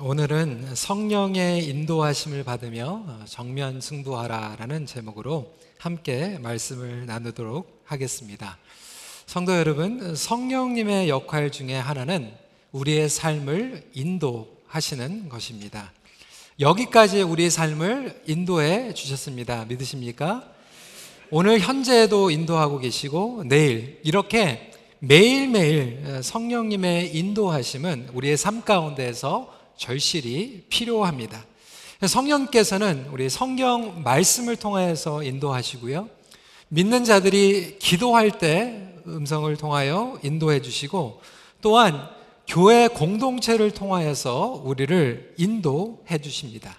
오늘은 성령의 인도하심을 받으며 정면 승부하라라는 제목으로 함께 말씀을 나누도록 하겠습니다. 성도 여러분, 성령님의 역할 중에 하나는 우리의 삶을 인도하시는 것입니다. 여기까지 우리의 삶을 인도해 주셨습니다. 믿으십니까? 오늘 현재에도 인도하고 계시고 내일 이렇게 매일매일 성령님의 인도하심은 우리의 삶 가운데에서 절실히 필요합니다. 성령께서는 우리 성경 말씀을 통하여서 인도하시고요. 믿는 자들이 기도할 때 음성을 통하여 인도해 주시고 또한 교회 공동체를 통하여서 우리를 인도해 주십니다.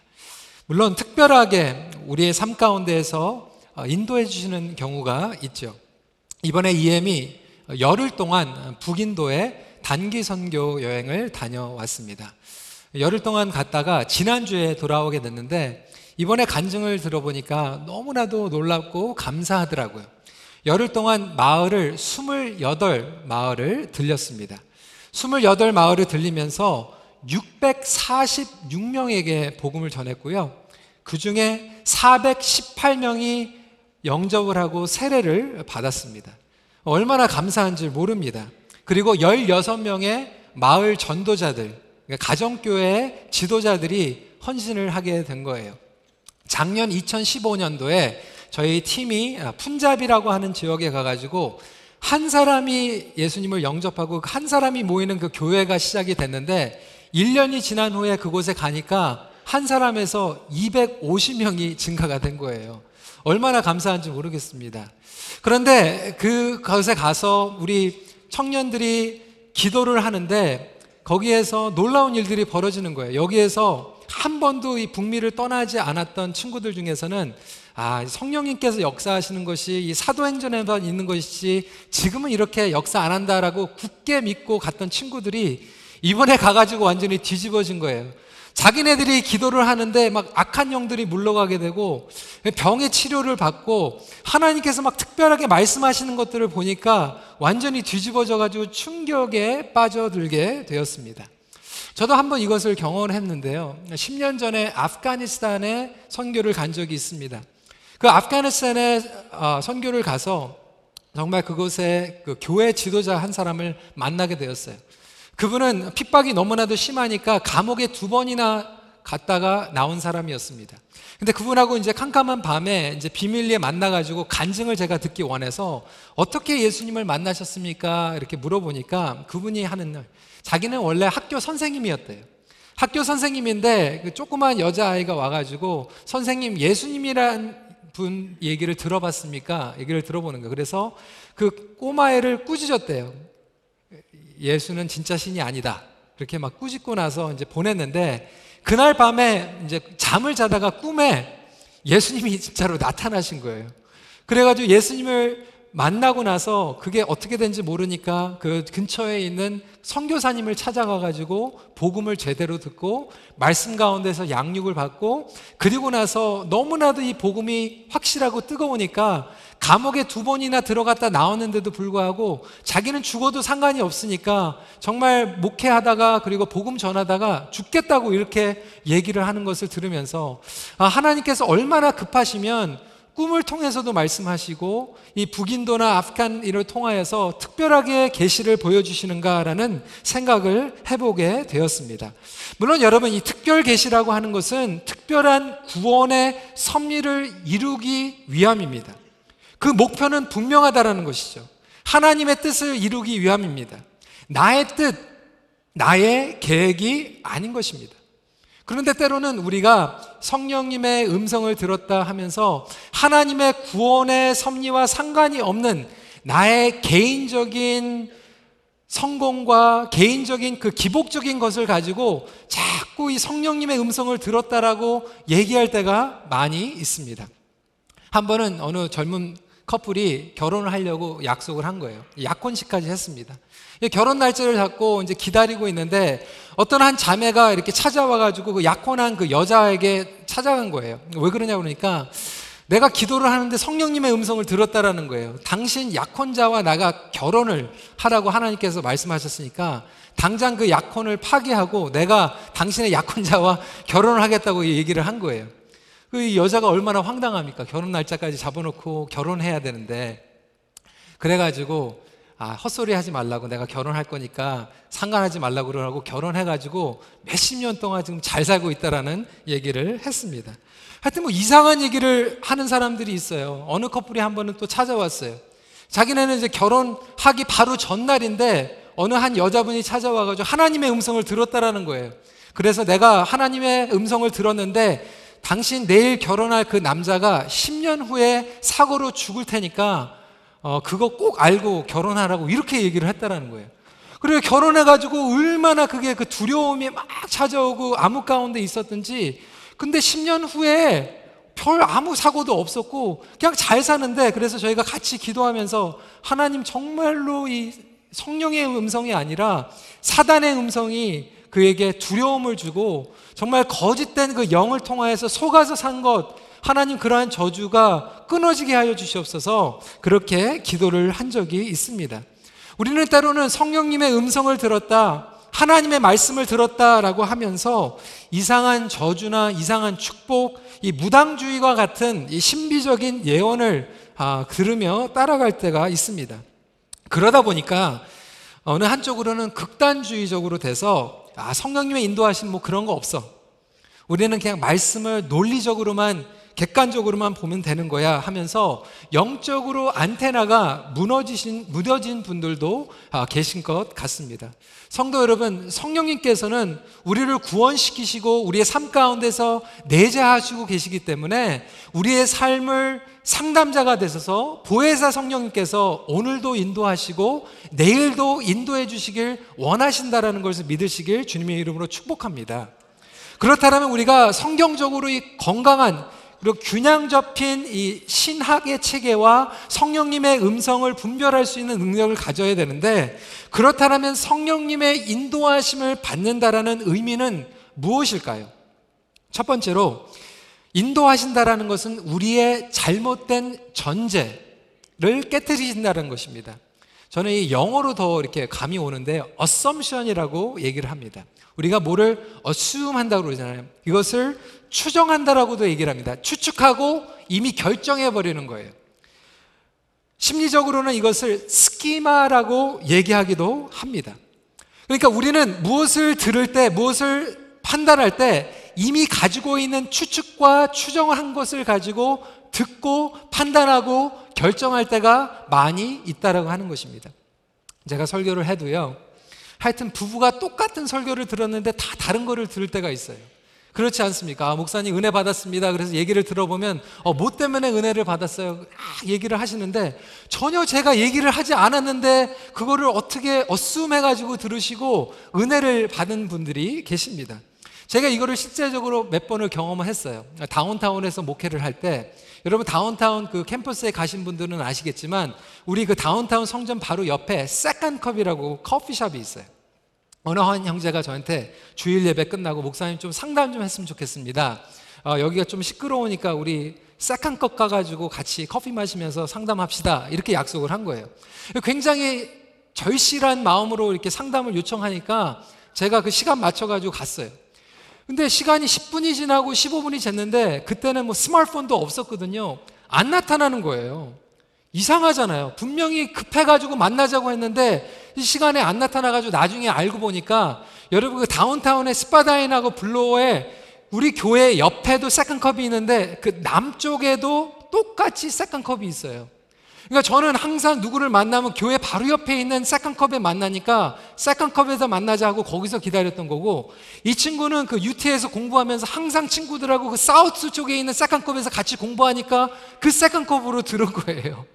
물론 특별하게 우리의 삶 가운데에서 인도해 주시는 경우가 있죠. 이번에 EM이 열흘 동안 북인도에 단기 선교 여행을 다녀왔습니다. 열흘 동안 갔다가 지난주에 돌아오게 됐는데 이번에 간증을 들어보니까 너무나도 놀랍고 감사하더라고요. 열흘 동안 마을을 28 마을을 들렸습니다. 28 마을을 들리면서 646명에게 복음을 전했고요. 그 중에 418명이 영접을 하고 세례를 받았습니다. 얼마나 감사한지 모릅니다. 그리고 16명의 마을 전도자들, 그러니까 가정교회 지도자들이 헌신을 하게 된 거예요. 작년 2015년도에 저희 팀이 푼잡이라고 하는 지역에 가가지고 한 사람이 예수님을 영접하고 한 사람이 모이는 그 교회가 시작이 됐는데 1년이 지난 후에 그곳에 가니까 한 사람에서 250명이 증가가 된 거예요. 얼마나 감사한지 모르겠습니다. 그런데 그곳에 가서 우리 청년들이 기도를 하는데 거기에서 놀라운 일들이 벌어지는 거예요. 여기에서 한 번도 이 북미를 떠나지 않았던 친구들 중에서는 아, 성령님께서 역사하시는 것이 이 사도행전에만 있는 것이지 지금은 이렇게 역사 안 한다라고 굳게 믿고 갔던 친구들이 이번에 가가지고 완전히 뒤집어진 거예요. 자기네들이 기도를 하는데 막 악한 영들이 물러가게 되고 병의 치료를 받고 하나님께서 막 특별하게 말씀하시는 것들을 보니까 완전히 뒤집어져 가지고 충격에 빠져들게 되었습니다. 저도 한번 이것을 경험했는데요. 10년 전에 아프가니스탄에 선교를 간 적이 있습니다. 그 아프가니스탄에 어, 선교를 가서 정말 그곳에 그 교회 지도자 한 사람을 만나게 되었어요. 그분은 핍박이 너무나도 심하니까 감옥에 두 번이나 갔다가 나온 사람이었습니다. 근데 그분하고 이제 캄캄한 밤에 이제 비밀리에 만나가지고 간증을 제가 듣기 원해서 어떻게 예수님을 만나셨습니까? 이렇게 물어보니까 그분이 하는 날, 자기는 원래 학교 선생님이었대요. 학교 선생님인데 그 조그만 여자아이가 와가지고 선생님 예수님이란 분 얘기를 들어봤습니까? 얘기를 들어보는 거예요. 그래서 그 꼬마애를 꾸짖었대요. 예수는 진짜 신이 아니다. 그렇게 막 꾸짖고 나서 이제 보냈는데 그날 밤에 이제 잠을 자다가 꿈에 예수님이 진짜로 나타나신 거예요. 그래가지고 예수님을 만나고 나서 그게 어떻게 된지 모르니까 그 근처에 있는 선교사님을 찾아가 가지고 복음을 제대로 듣고 말씀 가운데서 양육을 받고 그리고 나서 너무나도 이 복음이 확실하고 뜨거우니까 감옥에 두 번이나 들어갔다 나왔는데도 불구하고 자기는 죽어도 상관이 없으니까 정말 목회하다가 그리고 복음 전하다가 죽겠다고 이렇게 얘기를 하는 것을 들으면서 아, 하나님께서 얼마나 급하시면 꿈을 통해서도 말씀하시고 이 북인도나 아프간을 통하여서 특별하게 계시를 보여주시는가라는 생각을 해보게 되었습니다. 물론 여러분 이 특별 계시라고 하는 것은 특별한 구원의 섭리를 이루기 위함입니다. 그 목표는 분명하다라는 것이죠. 하나님의 뜻을 이루기 위함입니다. 나의 뜻, 나의 계획이 아닌 것입니다. 그런데 때로는 우리가 성령님의 음성을 들었다 하면서 하나님의 구원의 섭리와 상관이 없는 나의 개인적인 성공과 개인적인 그 기복적인 것을 가지고 자꾸 이 성령님의 음성을 들었다라고 얘기할 때가 많이 있습니다. 한 번은 어느 젊은 커플이 결혼을 하려고 약속을 한 거예요. 약혼식까지 했습니다. 결혼 날짜를 잡고 이제 기다리고 있는데 어떤 한 자매가 이렇게 찾아와가지고 그 약혼한 그 여자에게 찾아간 거예요. 왜 그러냐 그러니까 내가 기도를 하는데 성령님의 음성을 들었다라는 거예요. 당신 약혼자와 나가 결혼을 하라고 하나님께서 말씀하셨으니까 당장 그 약혼을 파기하고 내가 당신의 약혼자와 결혼을 하겠다고 얘기를 한 거예요. 그 여자가 얼마나 황당합니까? 결혼 날짜까지 잡아놓고 결혼해야 되는데. 그래가지고, 아, 헛소리 하지 말라고 내가 결혼할 거니까 상관하지 말라고 그러고 결혼해가지고 몇십 년 동안 지금 잘 살고 있다라는 얘기를 했습니다. 하여튼 뭐 이상한 얘기를 하는 사람들이 있어요. 어느 커플이 한 번은 또 찾아왔어요. 자기네는 이제 결혼하기 바로 전날인데 어느 한 여자분이 찾아와가지고 하나님의 음성을 들었다라는 거예요. 그래서 내가 하나님의 음성을 들었는데 당신 내일 결혼할 그 남자가 10년 후에 사고로 죽을 테니까 어, 그거 꼭 알고 결혼하라고 이렇게 얘기를 했다라는 거예요. 그리고 결혼해가지고 얼마나 그게 그 두려움이 막 찾아오고 암흑 가운데 있었든지 근데 10년 후에 별 아무 사고도 없었고 그냥 잘 사는데 그래서 저희가 같이 기도하면서 하나님 정말로 이 성령의 음성이 아니라 사단의 음성이 그에게 두려움을 주고 정말 거짓된 그 영을 통하여서 속아서 산 것 하나님 그러한 저주가 끊어지게 하여 주시옵소서 그렇게 기도를 한 적이 있습니다. 우리는 때로는 성령님의 음성을 들었다. 하나님의 말씀을 들었다라고 하면서 이상한 저주나 이상한 축복, 이 무당주의와 같은 이 신비적인 예언을 아, 들으며 따라갈 때가 있습니다. 그러다 보니까 어느 한쪽으로는 극단주의적으로 돼서 아, 성령님의 인도하신 뭐 그런 거 없어. 우리는 그냥 말씀을 논리적으로만 객관적으로만 보면 되는 거야 하면서 영적으로 안테나가 무너지신 무뎌진 분들도 아, 계신 것 같습니다. 성도 여러분, 성령님께서는 우리를 구원시키시고 우리의 삶 가운데서 내재하시고 계시기 때문에 우리의 삶을 상담자가 되셔서 보혜사 성령님께서 오늘도 인도하시고 내일도 인도해 주시길 원하신다라는 것을 믿으시길 주님의 이름으로 축복합니다. 그렇다면 우리가 성경적으로 이 건강한 그리고 균형 잡힌 이 신학의 체계와 성령님의 음성을 분별할 수 있는 능력을 가져야 되는데 그렇다면 성령님의 인도하심을 받는다라는 의미는 무엇일까요? 첫 번째로 인도하신다라는 것은 우리의 잘못된 전제를 깨뜨리신다는 것입니다. 저는 이 영어로 더 이렇게 감이 오는데 assumption이라고 얘기를 합니다. 우리가 뭐를 assume 한다고 그러잖아요. 이것을 추정한다라고도 얘기를 합니다. 추측하고 이미 결정해 버리는 거예요. 심리적으로는 이것을 스키마라고 얘기하기도 합니다. 그러니까 우리는 무엇을 들을 때, 무엇을 판단할 때 이미 가지고 있는 추측과 추정을 한 것을 가지고 듣고 판단하고 결정할 때가 많이 있다라고 하는 것입니다. 제가 설교를 해도요. 하여튼 부부가 똑같은 설교를 들었는데 다 다른 거를 들을 때가 있어요. 그렇지 않습니까? 아, 목사님 은혜 받았습니다. 그래서 얘기를 들어보면 어, 뭐 때문에 은혜를 받았어요? 아, 얘기를 하시는데 전혀 제가 얘기를 하지 않았는데 그거를 어떻게 assume해 가지고 들으시고 은혜를 받은 분들이 계십니다. 제가 이거를 실제적으로 몇 번을 경험을 했어요. 다운타운에서 목회를 할 때 여러분 다운타운 그 캠퍼스에 가신 분들은 아시겠지만 우리 그 다운타운 성전 바로 옆에 Second Cup이라고 커피숍이 있어요. 어느 한 형제가 저한테 주일 예배 끝나고 목사님 좀 상담 좀 했으면 좋겠습니다. 어, 여기가 좀 시끄러우니까 우리 Second Cup 가가지고 같이 커피 마시면서 상담합시다. 이렇게 약속을 한 거예요. 굉장히 절실한 마음으로 이렇게 상담을 요청하니까 제가 그 시간 맞춰가지고 갔어요. 근데 시간이 10분이 지나고 15분이 됐는데 그때는 뭐 스마트폰도 없었거든요. 안 나타나는 거예요. 이상하잖아요. 분명히 급해가지고 만나자고 했는데 이 시간에 안 나타나가지고 나중에 알고 보니까 여러분 그 다운타운의 Spadina하고 Bloor에 우리 교회 옆에도 Second Cup이 있는데 그 남쪽에도 똑같이 Second Cup이 있어요. 그러니까 저는 항상 누구를 만나면 교회 바로 옆에 있는 세컨컵에 만나니까 세컨컵에서 만나자 하고 거기서 기다렸던 거고 이 친구는 그 UT에서 공부하면서 항상 친구들하고 그 사우스 쪽에 있는 세컨컵에서 같이 공부하니까 그 세컨컵으로 들은 거예요.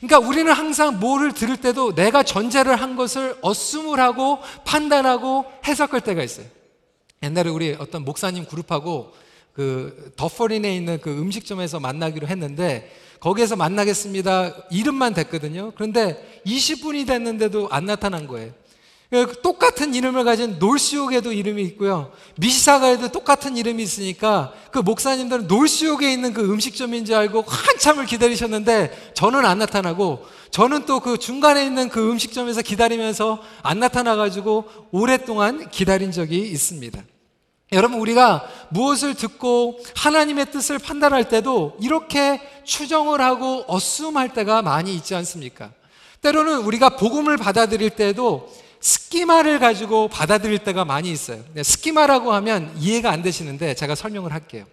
그러니까 우리는 항상 뭐를 들을 때도 내가 전제를 한 것을 어스물 하고 판단하고 해석할 때가 있어요. 옛날에 우리 어떤 목사님 그룹하고 그 더퍼린에 있는 그 음식점에서 만나기로 했는데 거기에서 만나겠습니다. 이름만 됐거든요. 그런데 20분이 됐는데도 안 나타난 거예요. 그 똑같은 이름을 가진 놀수욕에도 이름이 있고요. 미시사가에도 똑같은 이름이 있으니까 그 목사님들은 놀수욕에 있는 그 음식점인 줄 알고 한참을 기다리셨는데 저는 안 나타나고 저는 또 그 중간에 있는 그 음식점에서 기다리면서 안 나타나가지고 오랫동안 기다린 적이 있습니다. 여러분, 우리가 무엇을 듣고 하나님의 뜻을 판단할 때도 이렇게 추정을 하고 어수할 때가 많이 있지 않습니까? 때로는 우리가 복음을 받아들일 때도 스키마를 가지고 받아들일 때가 많이 있어요. 네, 스키마라고 하면 이해가 안 되시는데 제가 설명을 할게요.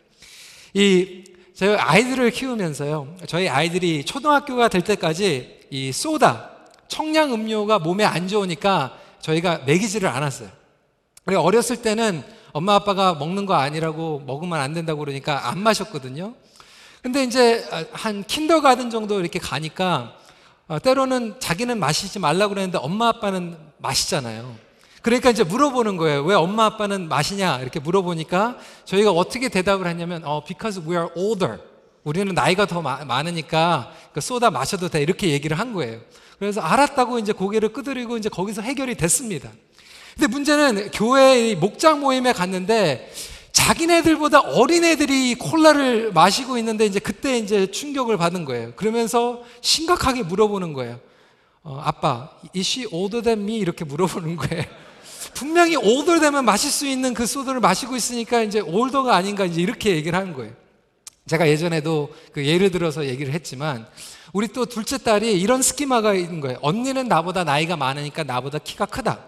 이 저희 아이들을 키우면서요. 저희 아이들이 초등학교가 될 때까지 이 소다, 청량 음료가 몸에 안 좋으니까 저희가 먹이지를 않았어요. 우리 어렸을 때는 엄마 아빠가 먹는 거 아니라고 먹으면 안 된다고 그러니까 안 마셨거든요. 근데 이제 한 킨더가든 정도 이렇게 가니까 어, 때로는 자기는 마시지 말라고 그랬는데 엄마 아빠는 마시잖아요. 그러니까 이제 물어보는 거예요. 왜 엄마 아빠는 마시냐? 이렇게 물어보니까 저희가 어떻게 대답을 했냐면, 어, because we are older. 우리는 나이가 더 마, 많으니까 그 소다 마셔도 돼. 이렇게 얘기를 한 거예요. 그래서 알았다고 이제 고개를 끄덕이고 이제 거기서 해결이 됐습니다. 근데 문제는 교회 목장 모임에 갔는데 자기네들보다 어린애들이 콜라를 마시고 있는데 이제 그때 이제 충격을 받은 거예요. 그러면서 심각하게 물어보는 거예요. 어, 아빠, she older than me? 이렇게 물어보는 거예요. 분명히 올더 되면 마실 수 있는 그 소주를 마시고 있으니까 이제 올더가 아닌가 이제 이렇게 얘기를 하는 거예요. 제가 예전에도 그 예를 들어서 얘기를 했지만 우리 또 둘째 딸이 이런 스키마가 있는 거예요. 언니는 나보다 나이가 많으니까 나보다 키가 크다.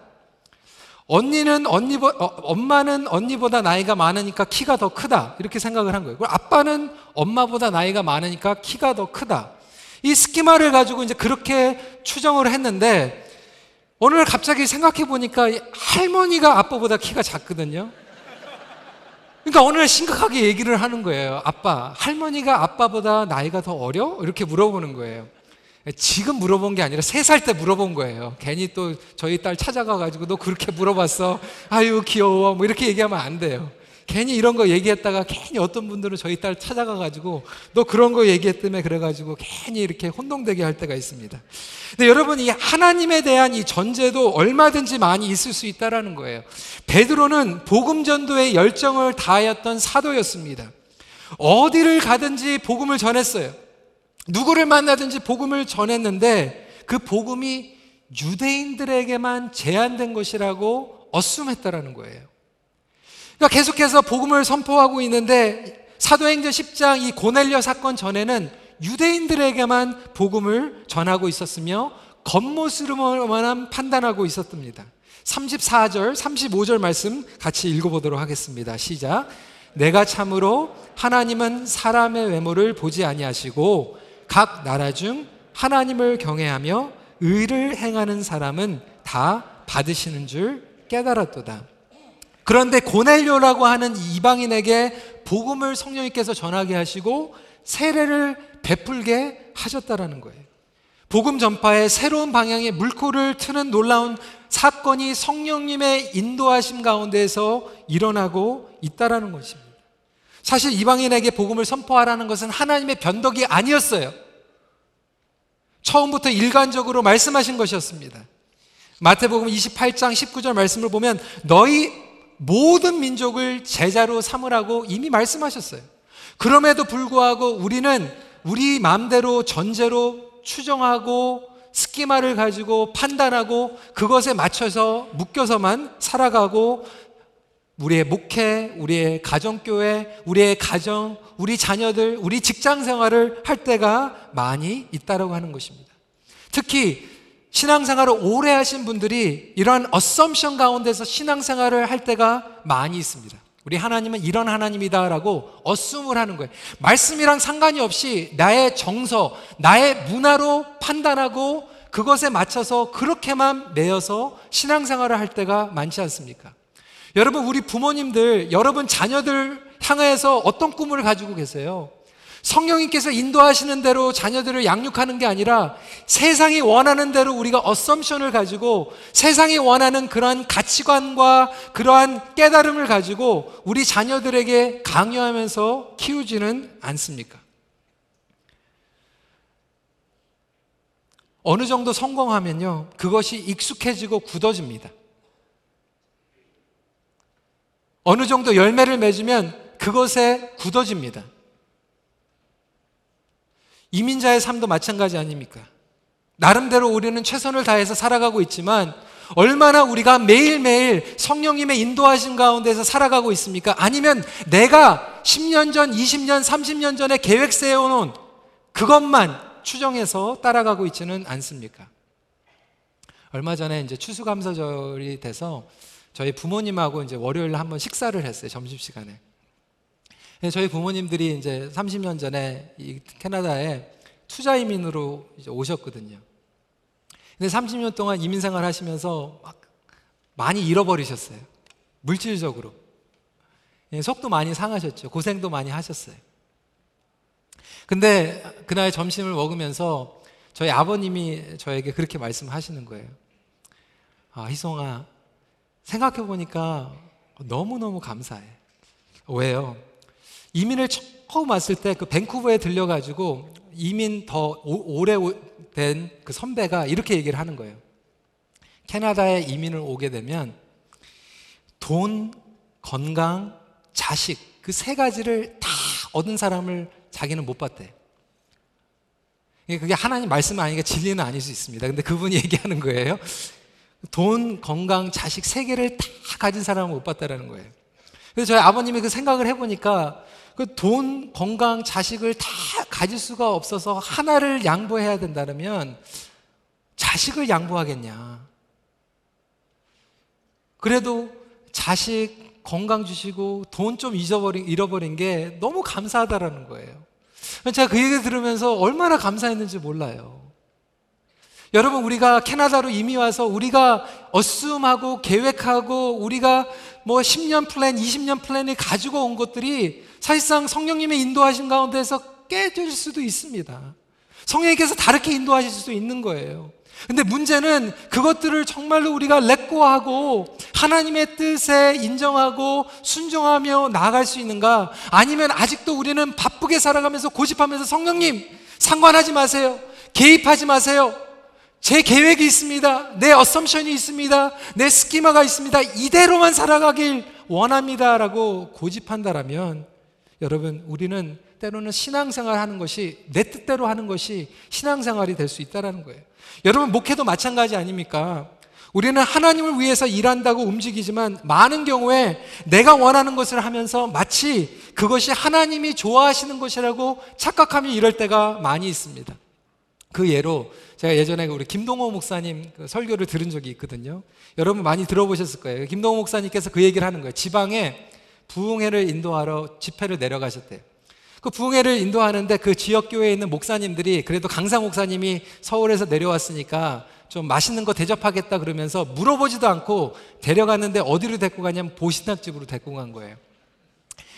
언니는 언니보 어, 엄마는 언니보다 나이가 많으니까 키가 더 크다. 이렇게 생각을 한 거예요. 그리고 아빠는 엄마보다 나이가 많으니까 키가 더 크다. 이 스키마를 가지고 이제 그렇게 추정을 했는데 오늘 갑자기 생각해 보니까 할머니가 아빠보다 키가 작거든요. 그러니까 오늘 심각하게 얘기를 하는 거예요. 아빠, 할머니가 아빠보다 나이가 더 어려? 이렇게 물어보는 거예요. 지금 물어본 게 아니라 세 살 때 물어본 거예요. 괜히 또 저희 딸 찾아가가지고 너 그렇게 물어봤어. 아유, 귀여워. 뭐 이렇게 얘기하면 안 돼요. 괜히 이런 거 얘기했다가 괜히 어떤 분들은 저희 딸 찾아가가지고 너 그런 거 얘기했다며 그래가지고 괜히 이렇게 혼동되게 할 때가 있습니다. 근데 여러분 이 하나님에 대한 이 전제도 얼마든지 많이 있을 수 있다라는 거예요. 베드로는 복음 전도에 열정을 다하였던 사도였습니다. 어디를 가든지 복음을 전했어요. 누구를 만나든지 복음을 전했는데 그 복음이 유대인들에게만 제한된 것이라고 어쌔했다라는 거예요. 그러니까 계속해서 복음을 선포하고 있는데 사도행전 10장 이 고넬료 사건 전에는 유대인들에게만 복음을 전하고 있었으며 겉모습으로만 판단하고 있었답니다. 34절, 35절 말씀 같이 읽어보도록 하겠습니다. 시작. 내가 참으로 하나님은 사람의 외모를 보지 아니하시고 각 나라 중 하나님을 경외하며 의를 행하는 사람은 다 받으시는 줄 깨달았도다. 그런데 고넬료라고 하는 이방인에게 복음을 성령님께서 전하게 하시고 세례를 베풀게 하셨다라는 거예요. 복음 전파의 새로운 방향의 물꼬를 트는 놀라운 사건이 성령님의 인도하심 가운데서 일어나고 있다라는 것입니다. 사실 이방인에게 복음을 선포하라는 것은 하나님의 변덕이 아니었어요. 처음부터 일관적으로 말씀하신 것이었습니다. 마태복음 28장 19절 말씀을 보면 너희 모든 민족을 제자로 삼으라고 이미 말씀하셨어요. 그럼에도 불구하고 우리는 우리 마음대로 전제로 추정하고 스키마를 가지고 판단하고 그것에 맞춰서 묶여서만 살아가고 우리의 목회, 우리의 가정교회, 우리의 가정, 우리 자녀들, 우리 직장 생활을 할 때가 많이 있다라고 하는 것입니다. 특히 신앙생활을 오래 하신 분들이 이러한 어썸션 가운데서 신앙생활을 할 때가 많이 있습니다. 우리 하나님은 이런 하나님이다라고 어썸을 하는 거예요. 말씀이랑 상관이 없이 나의 정서, 나의 문화로 판단하고 그것에 맞춰서 그렇게만 매여서 신앙생활을 할 때가 많지 않습니까? 여러분, 우리 부모님들, 여러분 자녀들 향해서 어떤 꿈을 가지고 계세요? 성령님께서 인도하시는 대로 자녀들을 양육하는 게 아니라 세상이 원하는 대로 우리가 어썸션을 가지고 세상이 원하는 그러한 가치관과 그러한 깨달음을 가지고 우리 자녀들에게 강요하면서 키우지는 않습니까? 어느 정도 성공하면요, 그것이 익숙해지고 굳어집니다. 어느 정도 열매를 맺으면 그것에 굳어집니다. 이민자의 삶도 마찬가지 아닙니까? 나름대로 우리는 최선을 다해서 살아가고 있지만 얼마나 우리가 매일매일 성령님의 인도하신 가운데서 살아가고 있습니까? 아니면 내가 10년 전, 20년, 30년 전에 계획 세워놓은 그것만 추정해서 따라가고 있지는 않습니까? 얼마 전에 이제 추수감사절이 돼서 저희 부모님하고 이제 월요일 한번 식사를 했어요. 점심시간에. 저희 부모님들이 이제 30년 전에 이 캐나다에 투자 이민으로 오셨거든요. 근데 30년 동안 이민 생활 하시면서 막 많이 잃어버리셨어요. 물질적으로. 예, 속도 많이 상하셨죠. 고생도 많이 하셨어요. 근데 그날 점심을 먹으면서 저희 아버님이 저에게 그렇게 말씀하시는 거예요. 아, 희송아, 생각해보니까 너무너무 감사해. 왜요? 이민을 처음 왔을 때 그 밴쿠버에 들려가지고 이민 더 오, 오래 된 그 선배가 이렇게 얘기를 하는 거예요. 캐나다에 이민을 오게 되면 돈, 건강, 자식 그 세 가지를 다 얻은 사람을 자기는 못 봤대. 그게 하나님 말씀 아니니까 진리는 아닐 수 있습니다. 근데 그분이 얘기하는 거예요. 돈, 건강, 자식 세 개를 다 가진 사람은 못 봤다라는 거예요. 그래서 저희 아버님이 그 생각을 해보니까 그 돈, 건강, 자식을 다 가질 수가 없어서 하나를 양보해야 된다면 자식을 양보하겠냐. 그래도 자식 건강 주시고 돈 좀 잊어버린, 잃어버린 게 너무 감사하다라는 거예요. 제가 그 얘기 들으면서 얼마나 감사했는지 몰라요. 여러분, 우리가 캐나다로 이민 와서 우리가 assume하고 계획하고 우리가 뭐 10년 플랜, 20년 플랜을 가지고 온 것들이 사실상 성령님의 인도하신 가운데서 깨질 수도 있습니다. 성령님께서 다르게 인도하실 수도 있는 거예요. 근데 문제는 그것들을 정말로 우리가 렛고하고 하나님의 뜻에 인정하고 순종하며 나아갈 수 있는가? 아니면 아직도 우리는 바쁘게 살아가면서 고집하면서 성령님 상관하지 마세요. 개입하지 마세요. 제 계획이 있습니다. 내 어썸션이 있습니다. 내 스키마가 있습니다. 이대로만 살아가길 원합니다라고 고집한다라면 여러분 우리는 때로는 신앙생활 하는 것이 내 뜻대로 하는 것이 신앙생활이 될 수 있다라는 거예요. 여러분 목회도 마찬가지 아닙니까? 우리는 하나님을 위해서 일한다고 움직이지만 많은 경우에 내가 원하는 것을 하면서 마치 그것이 하나님이 좋아하시는 것이라고 착각하며 이럴 때가 많이 있습니다. 그 예로 제가 예전에 우리 김동호 목사님 그 설교를 들은 적이 있거든요. 여러분 많이 들어보셨을 거예요. 김동호 목사님께서 그 얘기를 하는 거예요. 지방에 부흥회를 인도하러 집회를 내려가셨대요. 그 부흥회를 인도하는데 그 지역 교회에 있는 목사님들이 그래도 강사 목사님이 서울에서 내려왔으니까 좀 맛있는 거 대접하겠다 그러면서 물어보지도 않고 데려갔는데 어디로 데리고 가냐면 보신탕집으로 데리고 간 거예요.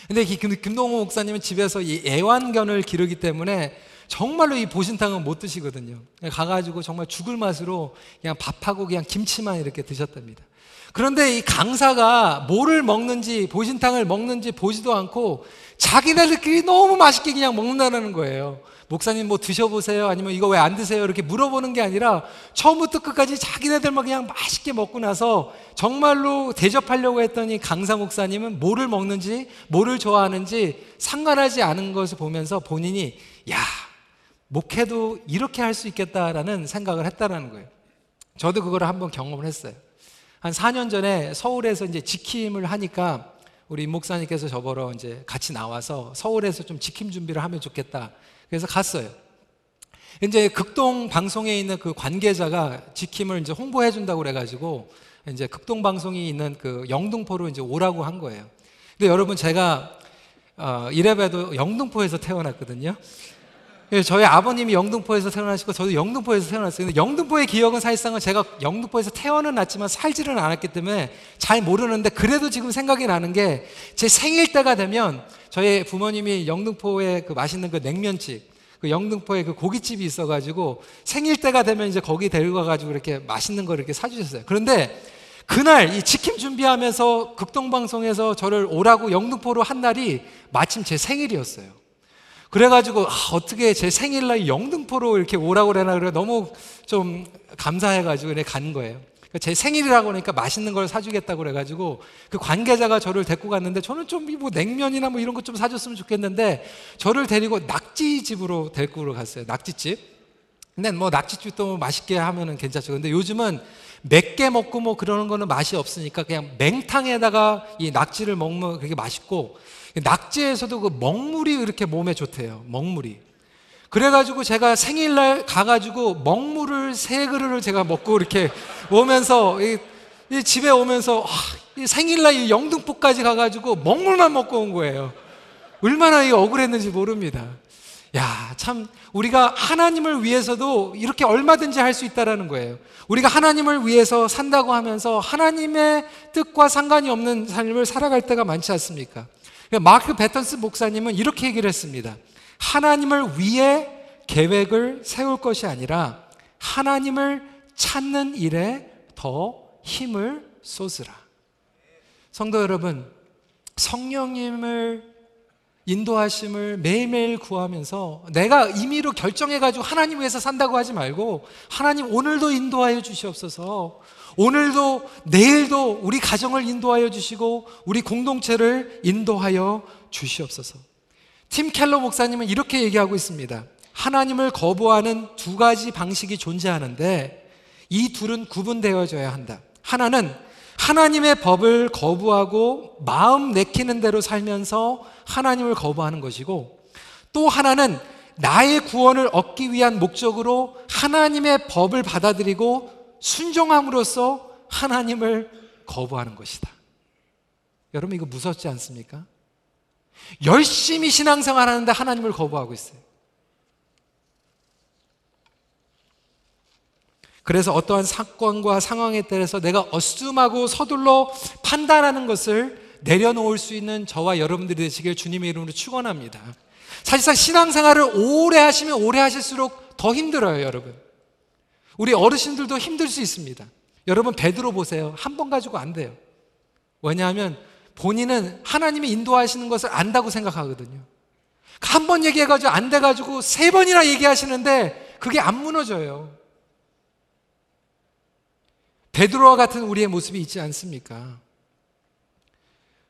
근데 김동호 목사님은 집에서 이 애완견을 기르기 때문에 정말로 이 보신탕은 못 드시거든요. 가가지고 정말 죽을 맛으로 그냥 밥하고 그냥 김치만 이렇게 드셨답니다. 그런데 이 강사가 뭐를 먹는지, 보신탕을 먹는지 보지도 않고 자기네들끼리 너무 맛있게 그냥 먹는다는 거예요. 목사님 뭐 드셔보세요? 아니면 이거 왜 안 드세요? 이렇게 물어보는 게 아니라 처음부터 끝까지 자기네들만 그냥 맛있게 먹고 나서 정말로 대접하려고 했더니 강사 목사님은 뭐를 먹는지, 뭐를 좋아하는지 상관하지 않은 것을 보면서 본인이 야, 목회도 이렇게 할 수 있겠다라는 생각을 했다라는 거예요. 저도 그걸 한번 경험을 했어요. 한 4년 전에 서울에서 이제 지킴을 하니까 우리 목사님께서 저보러 이제 같이 나와서 서울에서 좀 지킴 준비를 하면 좋겠다. 그래서 갔어요. 이제 극동 방송에 있는 그 관계자가 지킴을 이제 홍보해 준다고 그래가지고 이제 극동 방송이 있는 그 영등포로 이제 오라고 한 거예요. 근데 여러분 제가 어, 이래봬도 영등포에서 태어났거든요. 예, 저희 아버님이 영등포에서 태어나시고 저도 영등포에서 태어났어요. 영등포의 기억은 사실상은 제가 영등포에서 태어는 났지만 살지는 않았기 때문에 잘 모르는데 그래도 지금 생각이 나는 게 제 생일 때가 되면 저희 부모님이 영등포에 그 맛있는 그 냉면집 그 영등포에 그 고깃집이 있어가지고 생일 때가 되면 이제 거기 데리고 가가지고 이렇게 맛있는 걸 이렇게 사주셨어요. 그런데 그날 이 치킨 준비하면서 극동방송에서 저를 오라고 영등포로 한 날이 마침 제 생일이었어요. 그래가지고 아, 어떻게 제 생일날 영등포로 이렇게 오라고 그러나 그래 너무 좀 감사해가지고 그래 간 거예요. 그러니까 제 생일이라고 하니까 맛있는 걸 사주겠다고 그래가지고 그 관계자가 저를 데리고 갔는데 저는 좀 뭐 냉면이나 뭐 이런 것 좀 사줬으면 좋겠는데 저를 데리고 낙지집으로 데리고 갔어요. 낙지집. 근데 뭐 낙지죽도 맛있게 하면은 괜찮죠. 근데 요즘은 맵게 먹고 뭐 그러는 거는 맛이 없으니까 그냥 맹탕에다가 이 낙지를 먹으면 그게 맛있고 낙지에서도 그 먹물이 이렇게 몸에 좋대요. 먹물이. 그래가지고 제가 생일날 가가지고 먹물을 세 그릇을 제가 먹고 이렇게 오면서 이, 이 집에 오면서 아, 이 생일날 이 영등포까지 가가지고 먹물만 먹고 온 거예요. 얼마나 이 억울했는지 모릅니다. 야, 참 우리가 하나님을 위해서도 이렇게 얼마든지 할 수 있다라는 거예요. 우리가 하나님을 위해서 산다고 하면서 하나님의 뜻과 상관이 없는 삶을 살아갈 때가 많지 않습니까? 마크 베턴스 목사님은 이렇게 얘기를 했습니다. 하나님을 위해 계획을 세울 것이 아니라 하나님을 찾는 일에 더 힘을 쏟으라. 성도 여러분, 성령님을 인도하심을 매일매일 구하면서 내가 임의로 결정해가지고 하나님 위해서 산다고 하지 말고 하나님 오늘도 인도하여 주시옵소서 오늘도 내일도 우리 가정을 인도하여 주시고 우리 공동체를 인도하여 주시옵소서. 팀 켈러 목사님은 이렇게 얘기하고 있습니다. 하나님을 거부하는 두 가지 방식이 존재하는데 이 둘은 구분되어져야 한다. 하나는 하나님의 법을 거부하고 마음 내키는 대로 살면서 하나님을 거부하는 것이고 또 하나는 나의 구원을 얻기 위한 목적으로 하나님의 법을 받아들이고 순종함으로써 하나님을 거부하는 것이다. 여러분 이거 무섭지 않습니까? 열심히 신앙생활 하는데 하나님을 거부하고 있어요. 그래서 어떠한 사건과 상황에 따라서 내가 어스름하고 서둘러 판단하는 것을 내려놓을 수 있는 저와 여러분들이 되시길 주님의 이름으로 축원합니다. 사실상 신앙생활을 오래 하시면 오래 하실수록 더 힘들어요, 여러분. 우리 어르신들도 힘들 수 있습니다. 여러분 베드로 보세요. 한 번 가지고 안 돼요. 왜냐하면 본인은 하나님이 인도하시는 것을 안다고 생각하거든요. 한 번 얘기해가지고 안 돼가지고 세 번이나 얘기하시는데 그게 안 무너져요. 베드로와 같은 우리의 모습이 있지 않습니까?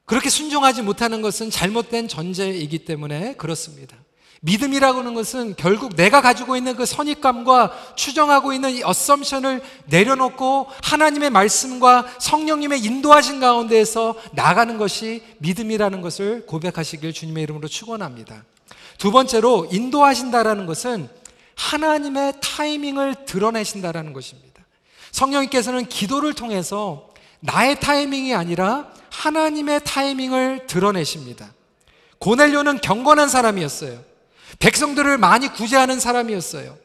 그렇게 순종하지 못하는 것은 잘못된 전제이기 때문에 그렇습니다. 믿음이라고 하는 것은 결국 내가 가지고 있는 그 선입감과 추정하고 있는 이 어썸션을 내려놓고 하나님의 말씀과 성령님의 인도하신 가운데에서 나가는 것이 믿음이라는 것을 고백하시길 주님의 이름으로 축원합니다. 두 번째로 인도하신다라는 것은 하나님의 타이밍을 드러내신다라는 것입니다. 성령님께서는 기도를 통해서 나의 타이밍이 아니라 하나님의 타이밍을 드러내십니다. 고넬료는 경건한 사람이었어요. 백성들을 많이 구제하는 사람이었어요.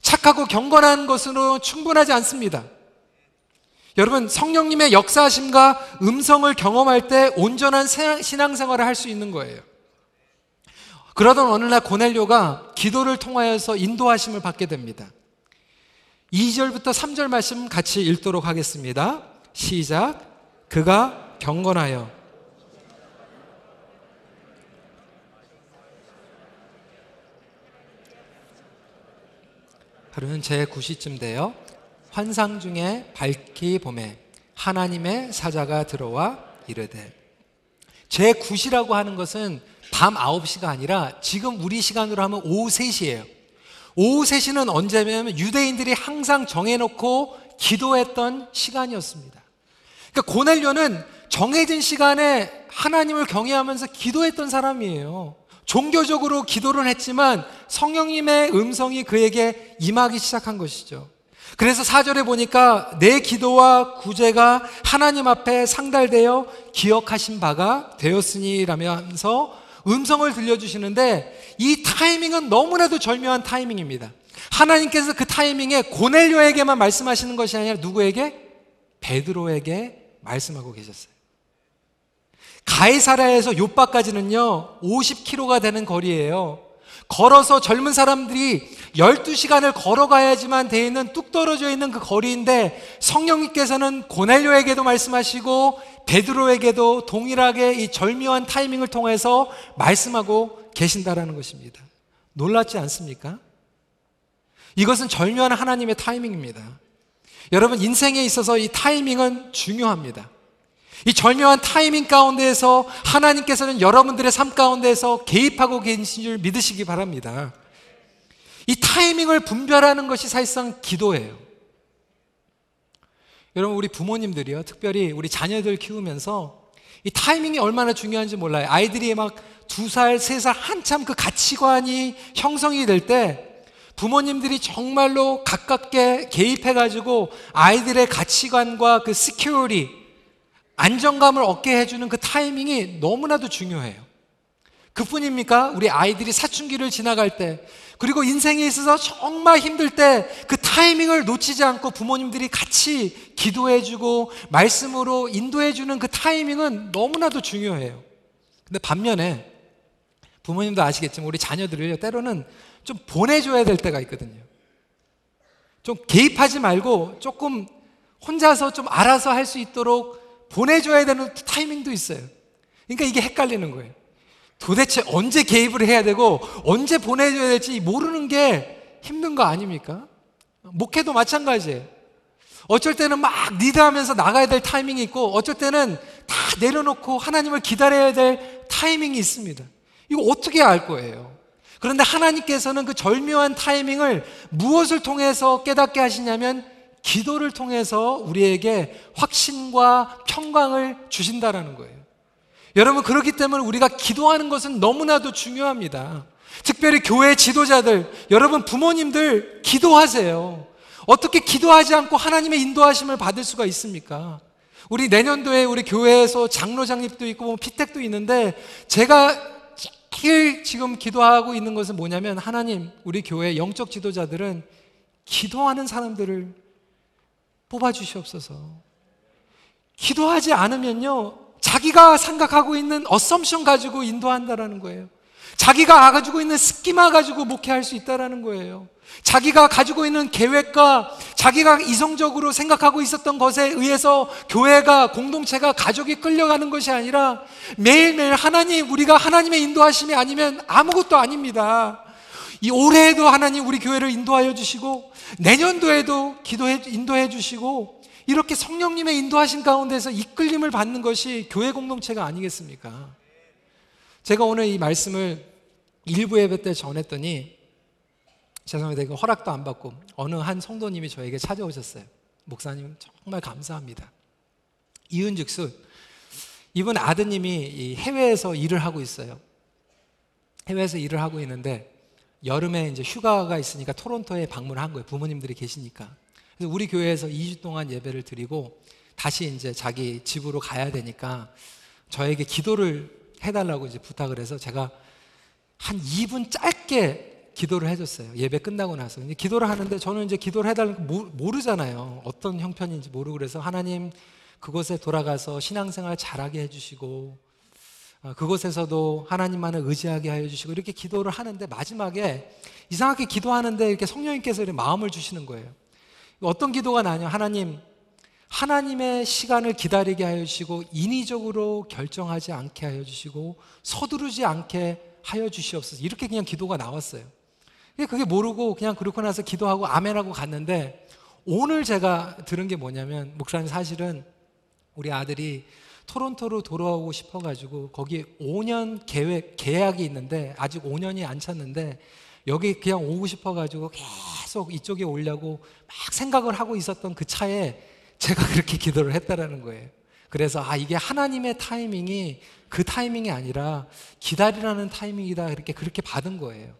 착하고 경건한 것으로 충분하지 않습니다. 여러분, 성령님의 역사하심과 음성을 경험할 때 온전한 신앙생활을 할 수 있는 거예요. 그러던 어느 날 고넬료가 기도를 통하여서 인도하심을 받게 됩니다. 2절부터 3절 말씀 같이 읽도록 하겠습니다. 시작. 그가 경건하여 하루는 제 9시쯤 되어 환상 중에 밝히 봄에 하나님의 사자가 들어와 이르되 제 9시라고 하는 것은 밤 9시가 아니라 지금 우리 시간으로 하면 오후 3시예요. 오후 3시는 언제냐면 유대인들이 항상 정해놓고 기도했던 시간이었습니다. 그러니까 고넬료는 정해진 시간에 하나님을 경외하면서 기도했던 사람이에요. 종교적으로 기도를 했지만 성령님의 음성이 그에게 임하기 시작한 것이죠. 그래서 사절에 보니까 내 기도와 구제가 하나님 앞에 상달되어 기억하신 바가 되었으니라면서 음성을 들려주시는데 이 타이밍은 너무나도 절묘한 타이밍입니다. 하나님께서 그 타이밍에 고넬료에게만 말씀하시는 것이 아니라 누구에게? 베드로에게 말씀하고 계셨어요. 가이사라에서 요바까지는요, 50km가 되는 거리예요. 걸어서 젊은 사람들이 12시간을 걸어가야지만 돼 있는 뚝 떨어져 있는 그 거리인데 성령님께서는 고넬료에게도 말씀하시고 베드로에게도 동일하게 이 절묘한 타이밍을 통해서 말씀하고 계신다라는 것입니다. 놀랍지 않습니까? 이것은 절묘한 하나님의 타이밍입니다. 여러분 인생에 있어서 이 타이밍은 중요합니다. 이 절묘한 타이밍 가운데에서 하나님께서는 여러분들의 삶 가운데에서 개입하고 계신 줄 믿으시기 바랍니다. 이 타이밍을 분별하는 것이 사실상 기도예요. 여러분, 우리 부모님들이요. 특별히 우리 자녀들 키우면서 이 타이밍이 얼마나 중요한지 몰라요. 아이들이 막 두 살, 세 살 한참 그 가치관이 형성이 될 때 부모님들이 정말로 가깝게 개입해가지고 아이들의 가치관과 그 security, 안정감을 얻게 해주는 그 타이밍이 너무나도 중요해요. 그뿐입니까? 우리 아이들이 사춘기를 지나갈 때, 그리고 인생에 있어서 정말 힘들 때 그 타이밍을 놓치지 않고 부모님들이 같이 기도해주고 말씀으로 인도해주는 그 타이밍은 너무나도 중요해요. 근데 반면에 부모님도 아시겠지만 우리 자녀들을 때로는 좀 보내줘야 될 때가 있거든요. 좀 개입하지 말고 조금 혼자서 좀 알아서 할 수 있도록 보내줘야 되는 타이밍도 있어요. 그러니까 이게 헷갈리는 거예요. 도대체 언제 개입을 해야 되고 언제 보내줘야 될지 모르는 게 힘든 거 아닙니까? 목회도 마찬가지예요. 어쩔 때는 막 리드하면서 나가야 될 타이밍이 있고 어쩔 때는 다 내려놓고 하나님을 기다려야 될 타이밍이 있습니다. 이거 어떻게 알 거예요? 그런데 하나님께서는 그 절묘한 타이밍을 무엇을 통해서 깨닫게 하시냐면 기도를 통해서 우리에게 확신과 평강을 주신다라는 거예요. 여러분 그렇기 때문에 우리가 기도하는 것은 너무나도 중요합니다. 특별히 교회 지도자들, 여러분 부모님들 기도하세요. 어떻게 기도하지 않고 하나님의 인도하심을 받을 수가 있습니까? 우리 내년도에 우리 교회에서 장로 장립도 있고 뭐 피택도 있는데 제가 제일 지금 기도하고 있는 것은 뭐냐면 하나님 우리 교회 영적 지도자들은 기도하는 사람들을 뽑아 주시옵소서. 기도하지 않으면요 자기가 생각하고 있는 어썸션 가지고 인도한다라는 거예요. 자기가 가지고 있는 스키마 가지고 목회할 수 있다라는 거예요. 자기가 가지고 있는 계획과 자기가 이성적으로 생각하고 있었던 것에 의해서 교회가 공동체가 가족이 끌려가는 것이 아니라 매일매일 하나님 우리가 하나님의 인도하심이 아니면 아무것도 아닙니다. 이 올해에도 하나님 우리 교회를 인도하여 주시고 내년도에도 기도해 인도해 주시고 이렇게 성령님의 인도하신 가운데서 이끌림을 받는 것이 교회 공동체가 아니겠습니까? 제가 오늘 이 말씀을 일부 예배 때 전했더니 죄송합니다. 이거 허락도 안 받고 어느 한 성도님이 저에게 찾아오셨어요. 목사님 정말 감사합니다. 이은즉슨 이분 아드님이 해외에서 일을 하고 있어요. 해외에서 일을 하고 있는데 여름에 이제 휴가가 있으니까 토론토에 방문한 거예요. 부모님들이 계시니까. 그래서 우리 교회에서 2주 동안 예배를 드리고 다시 이제 자기 집으로 가야 되니까 저에게 기도를 해달라고 이제 부탁을 해서 제가 한 2분 짧게 기도를 해줬어요. 예배 끝나고 나서. 기도를 하는데 저는 이제 기도를 해달라는 거 모르잖아요. 어떤 형편인지 모르고 그래서 하나님 그곳에 돌아가서 신앙생활 잘하게 해주시고 어, 그곳에서도 하나님만을 의지하게 하여 주시고 이렇게 기도를 하는데 마지막에 이상하게 기도하는데 이렇게 성령님께서 이렇게 마음을 주시는 거예요. 어떤 기도가 나냐? 하나님, 하나님의 시간을 기다리게 하여 주시고 인위적으로 결정하지 않게 하여 주시고 서두르지 않게 하여 주시옵소서. 이렇게 그냥 기도가 나왔어요. 그게 모르고 그냥 그렇고 나서 기도하고 아멘하고 갔는데 오늘 제가 들은 게 뭐냐면 목사님 사실은 우리 아들이 토론토로 돌아오고 싶어가지고 거기 5년 계획 계약이 있는데 아직 5년이 안 찼는데 여기 그냥 오고 싶어가지고 계속 이쪽에 오려고 막 생각을 하고 있었던 그 차에 제가 그렇게 기도를 했다라는 거예요. 그래서 아 이게 하나님의 타이밍이 그 타이밍이 아니라 기다리라는 타이밍이다 이렇게 그렇게 받은 거예요.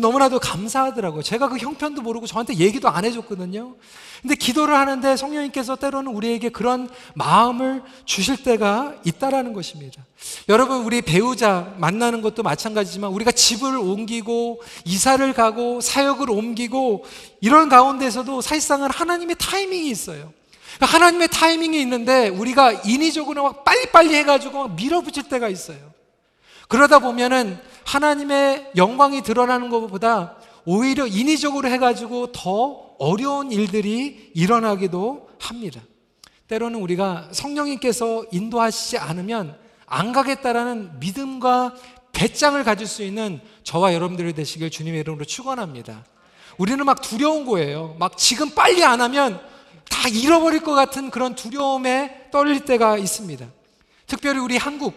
너무나도 감사하더라고요. 제가 그 형편도 모르고 저한테 얘기도 안 해줬거든요. 근데 기도를 하는데 성령님께서 때로는 우리에게 그런 마음을 주실 때가 있다라는 것입니다. 여러분, 우리 배우자 만나는 것도 마찬가지지만 우리가 집을 옮기고 이사를 가고 사역을 옮기고 이런 가운데서도 사실상은 하나님의 타이밍이 있어요. 그러니까 하나님의 타이밍이 있는데 우리가 인위적으로 막 빨리빨리 해가지고 밀어붙일 때가 있어요. 그러다 보면은 하나님의 영광이 드러나는 것보다 오히려 인위적으로 해가지고 더 어려운 일들이 일어나기도 합니다. 때로는 우리가 성령님께서 인도하시지 않으면 안 가겠다라는 믿음과 배짱을 가질 수 있는 저와 여러분들이 되시길 주님의 이름으로 축원합니다. 우리는 막 두려운 거예요. 막 지금 빨리 안 하면 다 잃어버릴 것 같은 그런 두려움에 떨릴 때가 있습니다. 특별히 우리 한국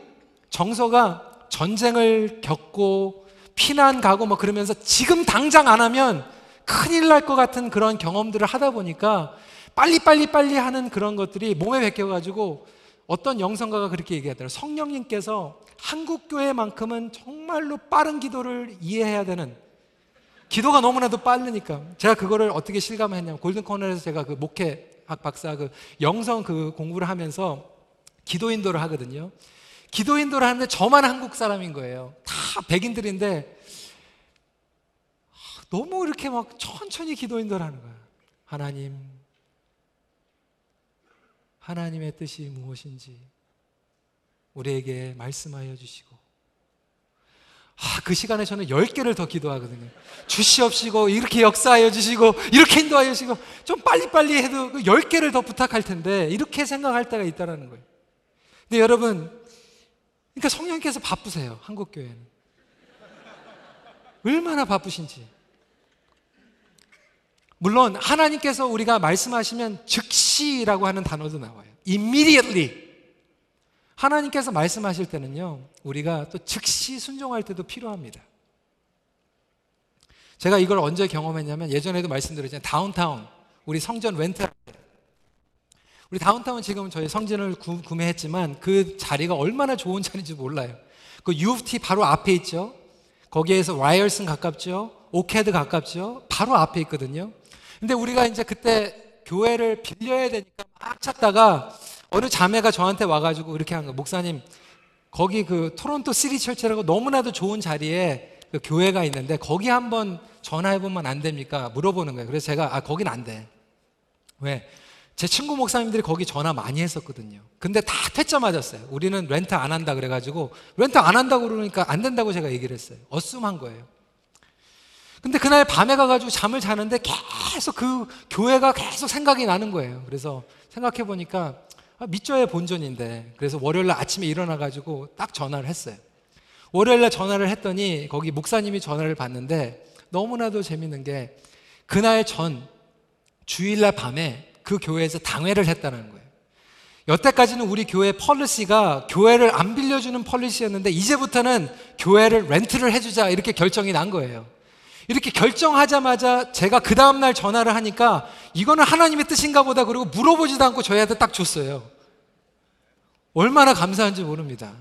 정서가 전쟁을 겪고 피난 가고 뭐 그러면서 지금 당장 안 하면 큰일 날 것 같은 그런 경험들을 하다 보니까 빨리 빨리 빨리 하는 그런 것들이 몸에 베껴가지고 어떤 영성가가 그렇게 얘기하더라고요. 성령님께서 한국 교회만큼은 정말로 빠른 기도를 이해해야 되는 기도가 너무나도 빠르니까 제가 그거를 어떻게 실감했냐면 골든 코너에서 제가 그 목회학 박사 그 영성 그 공부를 하면서 기도 인도를 하거든요. 기도 인도를 하는데 저만 한국 사람인 거예요. 다 백인들인데 너무 이렇게 막 천천히 기도 인도를 하는 거야. 하나님, 하나님의 뜻이 무엇인지 우리에게 말씀하여 주시고 아, 그 시간에 저는 10개를 더 기도하거든요. 주시옵시고, 이렇게 역사하여 주시고, 이렇게 인도하여 주시고, 좀 빨리빨리 해도 10개를 그더 부탁할 텐데, 이렇게 생각할 때가 있다는 거예요. 근데 여러분, 그러니까 성령께서 바쁘세요, 한국 교회는. 얼마나 바쁘신지. 물론, 하나님께서 우리가 말씀하시면 즉시라고 하는 단어도 나와요. immediately. 하나님께서 말씀하실 때는요, 우리가 또 즉시 순종할 때도 필요합니다. 제가 이걸 언제 경험했냐면 예전에도 말씀드렸잖아요. 다운타운. 우리 성전 렌트 우리 다운타운 지금 저희 성전을 구, 구매했지만 그 자리가 얼마나 좋은 자리인지 몰라요. 그 U of T 바로 앞에 있죠. 거기에서 Ryerson 가깝죠. OCAD 가깝죠. 바로 앞에 있거든요. 근데 우리가 이제 그때 교회를 빌려야 되니까 막 찾다가 어느 자매가 저한테 와가지고 이렇게 한 거예요. 목사님, 거기 그 토론토 City Church라고 너무나도 좋은 자리에 그 교회가 있는데 거기 한번 전화해보면 안 됩니까? 물어보는 거예요. 그래서 제가, 아, 거긴 안 돼. 왜? 제 친구 목사님들이 거기 전화 많이 했었거든요. 근데 다 퇴짜 맞았어요. 우리는 렌트 안 한다 그래가지고 렌트 안 한다고 그러니까 안 된다고 제가 얘기를 했어요. 어쌔한 거예요. 근데 그날 밤에 가가지고 잠을 자는데 계속 그 교회가 계속 생각이 나는 거예요. 그래서 생각해 보니까 아, 밑져야 본전인데 그래서 월요일 날 아침에 일어나 가지고 딱 전화를 했어요. 월요일 날 전화를 했더니 거기 목사님이 전화를 받는데 너무나도 재밌는 게 그날 전 주일날 밤에 그 교회에서 당회를 했다는 거예요. 여태까지는 우리 교회 policy가 교회를 안 빌려주는 policy였는데 이제부터는 교회를 렌트를 해주자 이렇게 결정이 난 거예요. 이렇게 결정하자마자 제가 그 다음날 전화를 하니까 이거는 하나님의 뜻인가 보다 그러고 물어보지도 않고 저희한테 딱 줬어요. 얼마나 감사한지 모릅니다.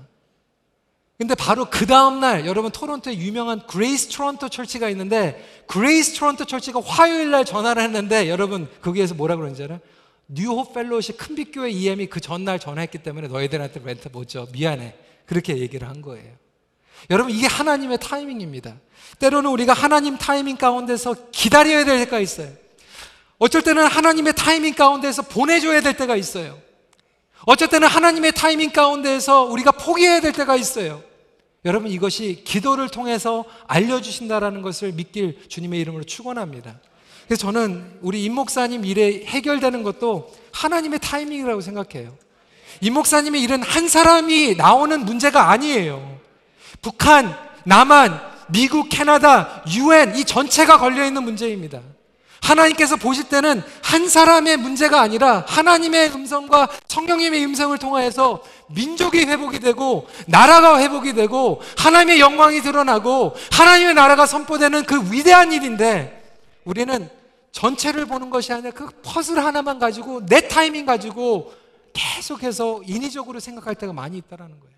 근데 바로 그 다음날 여러분 토론토에 유명한 Grace Toronto Church가 있는데 Grace Toronto Church가 화요일 날 전화를 했는데 여러분 거기에서 뭐라 그러는지 알아요? New Hope Fellowship 큰빛교회 EM이 그 전날 전화했기 때문에 너희들한테 렌트 못 줘. 미안해. 그렇게 얘기를 한 거예요. 여러분 이게 하나님의 타이밍입니다. 때로는 우리가 하나님 타이밍 가운데서 기다려야 될 때가 있어요. 어쩔 때는 하나님의 타이밍 가운데서 보내줘야 될 때가 있어요. 때는 하나님의 타이밍 가운데서 우리가 포기해야 될 때가 있어요. 여러분 이것이 기도를 통해서 알려주신다라는 것을 믿길 주님의 이름으로 축원합니다. 그래서 저는 우리 임 목사님 일에 해결되는 것도 하나님의 타이밍이라고 생각해요. 임 목사님의 일은 한 사람이 나오는 문제가 아니에요. 북한, 남한, 미국, 캐나다, 유엔 이 전체가 걸려 있는 문제입니다. 하나님께서 보실 때는 한 사람의 문제가 아니라 하나님의 음성과 성령님의 음성을 통하여서 민족이 회복이 되고 나라가 회복이 되고 하나님의 영광이 드러나고 하나님의 나라가 선포되는 그 위대한 일인데 우리는 전체를 보는 것이 아니라 그 퍼즐 하나만 가지고 내 타이밍 가지고 계속해서 인위적으로 생각할 때가 많이 있다라는 거예요.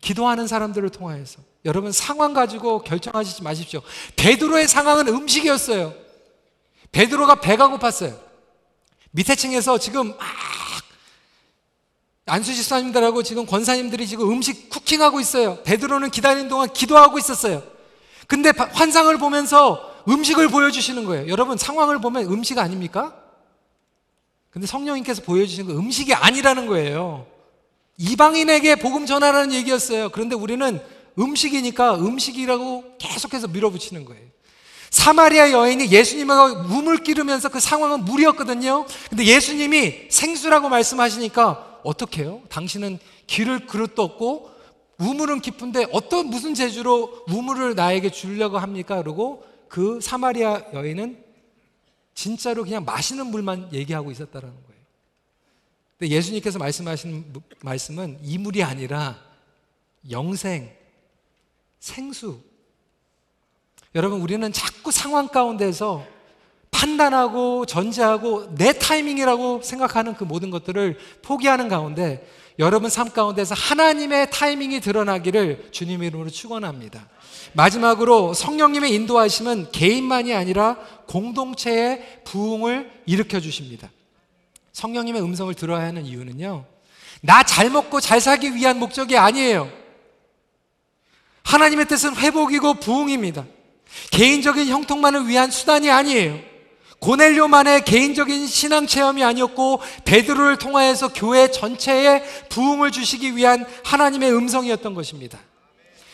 기도하는 사람들을 통하여서 여러분 상황 가지고 결정하시지 마십시오. 베드로의 상황은 음식이었어요. 베드로가 배가 고팠어요. 밑에 층에서 지금 막 안수지 사님들하고 지금 권사님들이 지금 음식 쿠킹하고 있어요. 베드로는 기다리는 동안 기도하고 있었어요. 근데 환상을 보면서 음식을 보여주시는 거예요. 여러분 상황을 보면 음식 아닙니까? 근데 성령님께서 보여주신 건 음식이 아니라는 거예요. 이방인에게 복음 전하라는 얘기였어요. 그런데 우리는 음식이니까 음식이라고 계속해서 밀어붙이는 거예요. 사마리아 여인이 예수님하고 우물 끼르면서 그 상황은 물이었거든요. 근데 예수님이 생수라고 말씀하시니까 어떻게요? 당신은 길을 그릇도 없고 우물은 깊은데 어떤 무슨 재주로 우물을 나에게 주려고 합니까? 그러고 그 사마리아 여인은 진짜로 그냥 마시는 물만 얘기하고 있었다는 거예요. 근데 예수님께서 말씀하신 말씀은 이 물이 아니라 영생, 생수. 여러분, 우리는 자꾸 상황 가운데서 판단하고 전제하고 내 타이밍이라고 생각하는 그 모든 것들을 포기하는 가운데 여러분 삶 가운데서 하나님의 타이밍이 드러나기를 주님 이름으로 축원합니다. 마지막으로 성령님의 인도하심은 개인만이 아니라 공동체의 부흥을 일으켜 주십니다. 성령님의 음성을 들어야 하는 이유는요. 나 잘 먹고 잘 살기 위한 목적이 아니에요. 하나님의 뜻은 회복이고 부흥입니다. 개인적인 형통만을 위한 수단이 아니에요. 고넬료만의 개인적인 신앙 체험이 아니었고 베드로를 통하여서 교회 전체에 부흥을 주시기 위한 하나님의 음성이었던 것입니다.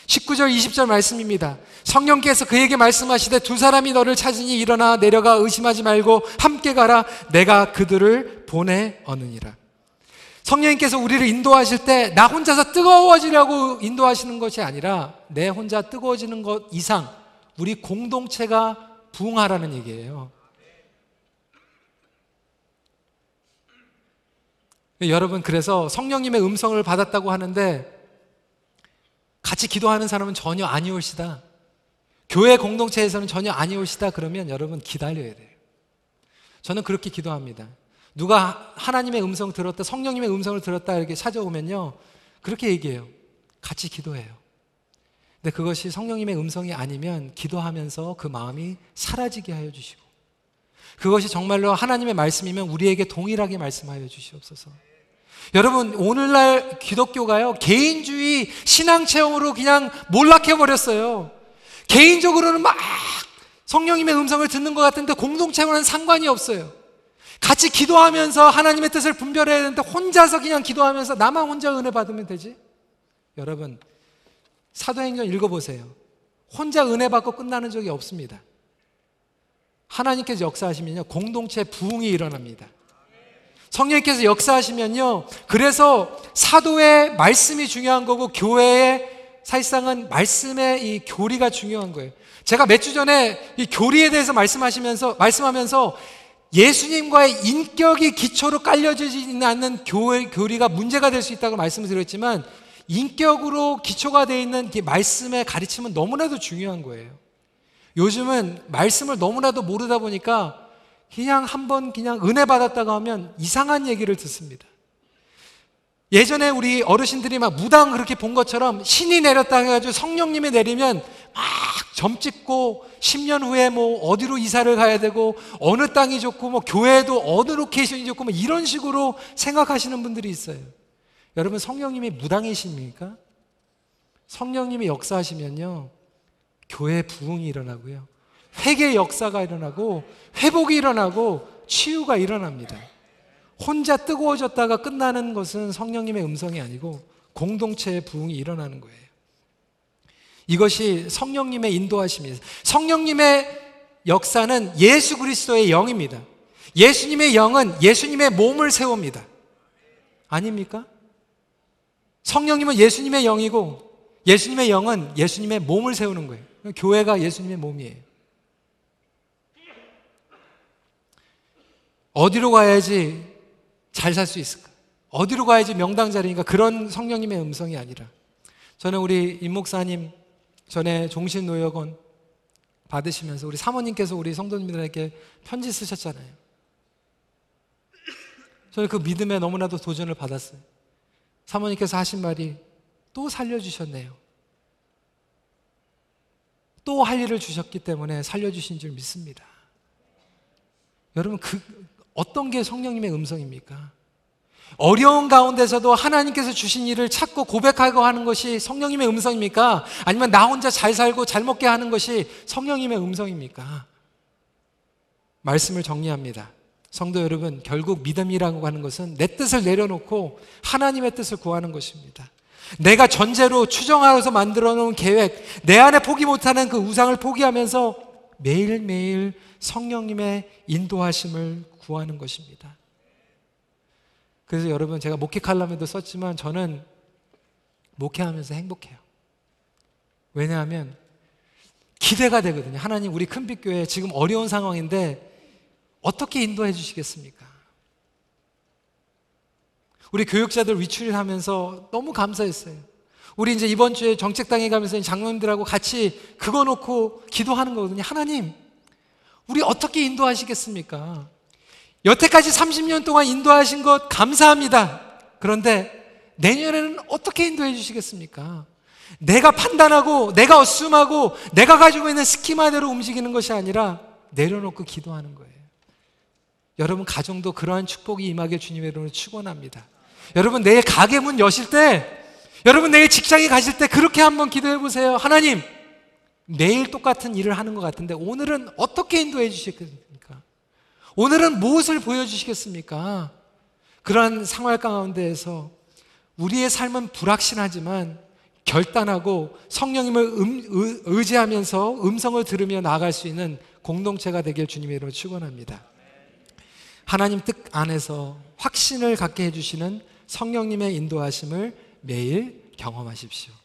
19절 20절 말씀입니다. 성령께서 그에게 말씀하시되 두 사람이 너를 찾으니 일어나 내려가 의심하지 말고 함께 가라 내가 그들을 보내 어느니라. 성령님께서 우리를 인도하실 때 나 혼자서 뜨거워지려고 인도하시는 것이 아니라 내 혼자 뜨거워지는 것 이상 우리 공동체가 부흥하라는 얘기예요. 여러분 그래서 성령님의 음성을 받았다고 하는데 같이 기도하는 사람은 전혀 아니올시다. 교회 공동체에서는 전혀 아니올시다. 그러면 여러분 기다려야 돼요. 저는 그렇게 기도합니다. 누가 하나님의 음성 들었다, 성령님의 음성을 들었다 이렇게 찾아오면요. 그렇게 얘기해요. 같이 기도해요. 근데 그것이 성령님의 음성이 아니면 기도하면서 그 마음이 사라지게 하여 주시고 그것이 정말로 하나님의 말씀이면 우리에게 동일하게 말씀하여 주시옵소서. 여러분, 오늘날 기독교가요, 개인주의 신앙 체험으로 그냥 몰락해 버렸어요. 개인적으로는 막 성령님의 음성을 듣는 것 같은데 공동체와는 상관이 없어요. 같이 기도하면서 하나님의 뜻을 분별해야 되는데 혼자서 그냥 기도하면서 나만 혼자 은혜 받으면 되지? 여러분, 사도행전 읽어보세요. 혼자 은혜 받고 끝나는 적이 없습니다. 하나님께서 역사하시면요, 공동체 부흥이 일어납니다. 성령님께서 역사하시면요. 그래서 사도의 말씀이 중요한 거고 교회의 사실상은 말씀의 이 교리가 중요한 거예요. 제가 몇 주 전에 이 교리에 대해서 말씀하시면서 말씀하면서 예수님과의 인격이 기초로 깔려지지 않는 교회 교리가 문제가 될 수 있다고 말씀을 드렸지만 인격으로 기초가 되어 있는 말씀의 가르침은 너무나도 중요한 거예요. 요즘은 말씀을 너무나도 모르다 보니까 그냥 한번 그냥 은혜 받았다가 하면 이상한 얘기를 듣습니다. 예전에 우리 어르신들이 막 무당 그렇게 본 것처럼 신이 내렸다 해가지고 성령님이 내리면 막 점 찍고 10년 후에 뭐 어디로 이사를 가야 되고 어느 땅이 좋고 뭐 교회도 어느 location이 좋고 뭐 이런 식으로 생각하시는 분들이 있어요. 여러분 성령님이 무당이십니까? 성령님이 역사하시면요. 교회 부흥이 일어나고요. 회개 역사가 일어나고 회복이 일어나고 치유가 일어납니다. 혼자 뜨거워졌다가 끝나는 것은 성령님의 음성이 아니고 공동체의 부흥이 일어나는 거예요. 이것이 성령님의 인도하심입니다. 성령님의 역사는 예수 그리스도의 영입니다. 예수님의 영은 예수님의 몸을 세웁니다. 아닙니까? 성령님은 예수님의 영이고 예수님의 영은 예수님의 몸을 세우는 거예요. 교회가 예수님의 몸이에요. 어디로 가야지 잘 살 수 있을까? 어디로 가야지 명당 자리인가? 그런 성령님의 음성이 아니라 저는 우리 임 목사님 전에 종신노역원 받으시면서 우리 사모님께서 우리 성도님들에게 편지 쓰셨잖아요. 저는 그 믿음에 너무나도 도전을 받았어요. 사모님께서 하신 말이 또 살려주셨네요. 또 할 일을 주셨기 때문에 살려주신 줄 믿습니다. 여러분, 그, 어떤 게 성령님의 음성입니까? 어려운 가운데서도 하나님께서 주신 일을 찾고 고백하고 하는 것이 성령님의 음성입니까? 아니면 나 혼자 잘 살고 잘 먹게 하는 것이 성령님의 음성입니까? 말씀을 정리합니다. 성도 여러분, 결국 믿음이라고 하는 것은 내 뜻을 내려놓고 하나님의 뜻을 구하는 것입니다. 내가 전제로 추정하여서 만들어 놓은 계획, 내 안에 포기 못하는 그 우상을 포기하면서 매일매일 성령님의 인도하심을 구하는 것입니다. 그래서 여러분 제가 목회 칼럼에도 썼지만 저는 목회하면서 행복해요. 왜냐하면 기대가 되거든요. 하나님 우리 큰빛교회 지금 어려운 상황인데 어떻게 인도해 주시겠습니까? 우리 교육자들 위출을 하면서 너무 감사했어요. 우리 이제 이번 주에 정책당에 가면서 장로님들하고 같이 그거 놓고 기도하는 거거든요. 하나님, 우리 어떻게 인도하시겠습니까? 여태까지 30년 동안 인도하신 것 감사합니다. 그런데 내년에는 어떻게 인도해 주시겠습니까? 내가 판단하고, 내가 어스움하고, 내가 가지고 있는 스키마대로 움직이는 것이 아니라 내려놓고 기도하는 거예요. 여러분 가정도 그러한 축복이 임하게 주님의 이름으로 축원합니다. 여러분 내일 가게 문 여실 때 여러분 내일 직장에 가실 때 그렇게 한번 기도해 보세요. 하나님 매일 똑같은 일을 하는 것 같은데 오늘은 어떻게 인도해 주시겠습니까? 오늘은 무엇을 보여주시겠습니까? 그러한 생활 가운데에서 우리의 삶은 불확실하지만 결단하고 성령님을 음, 의, 의지하면서 음성을 들으며 나아갈 수 있는 공동체가 되길 주님의 이름으로 축원합니다. 하나님 뜻 안에서 확신을 갖게 해주시는 성령님의 인도하심을 매일 경험하십시오.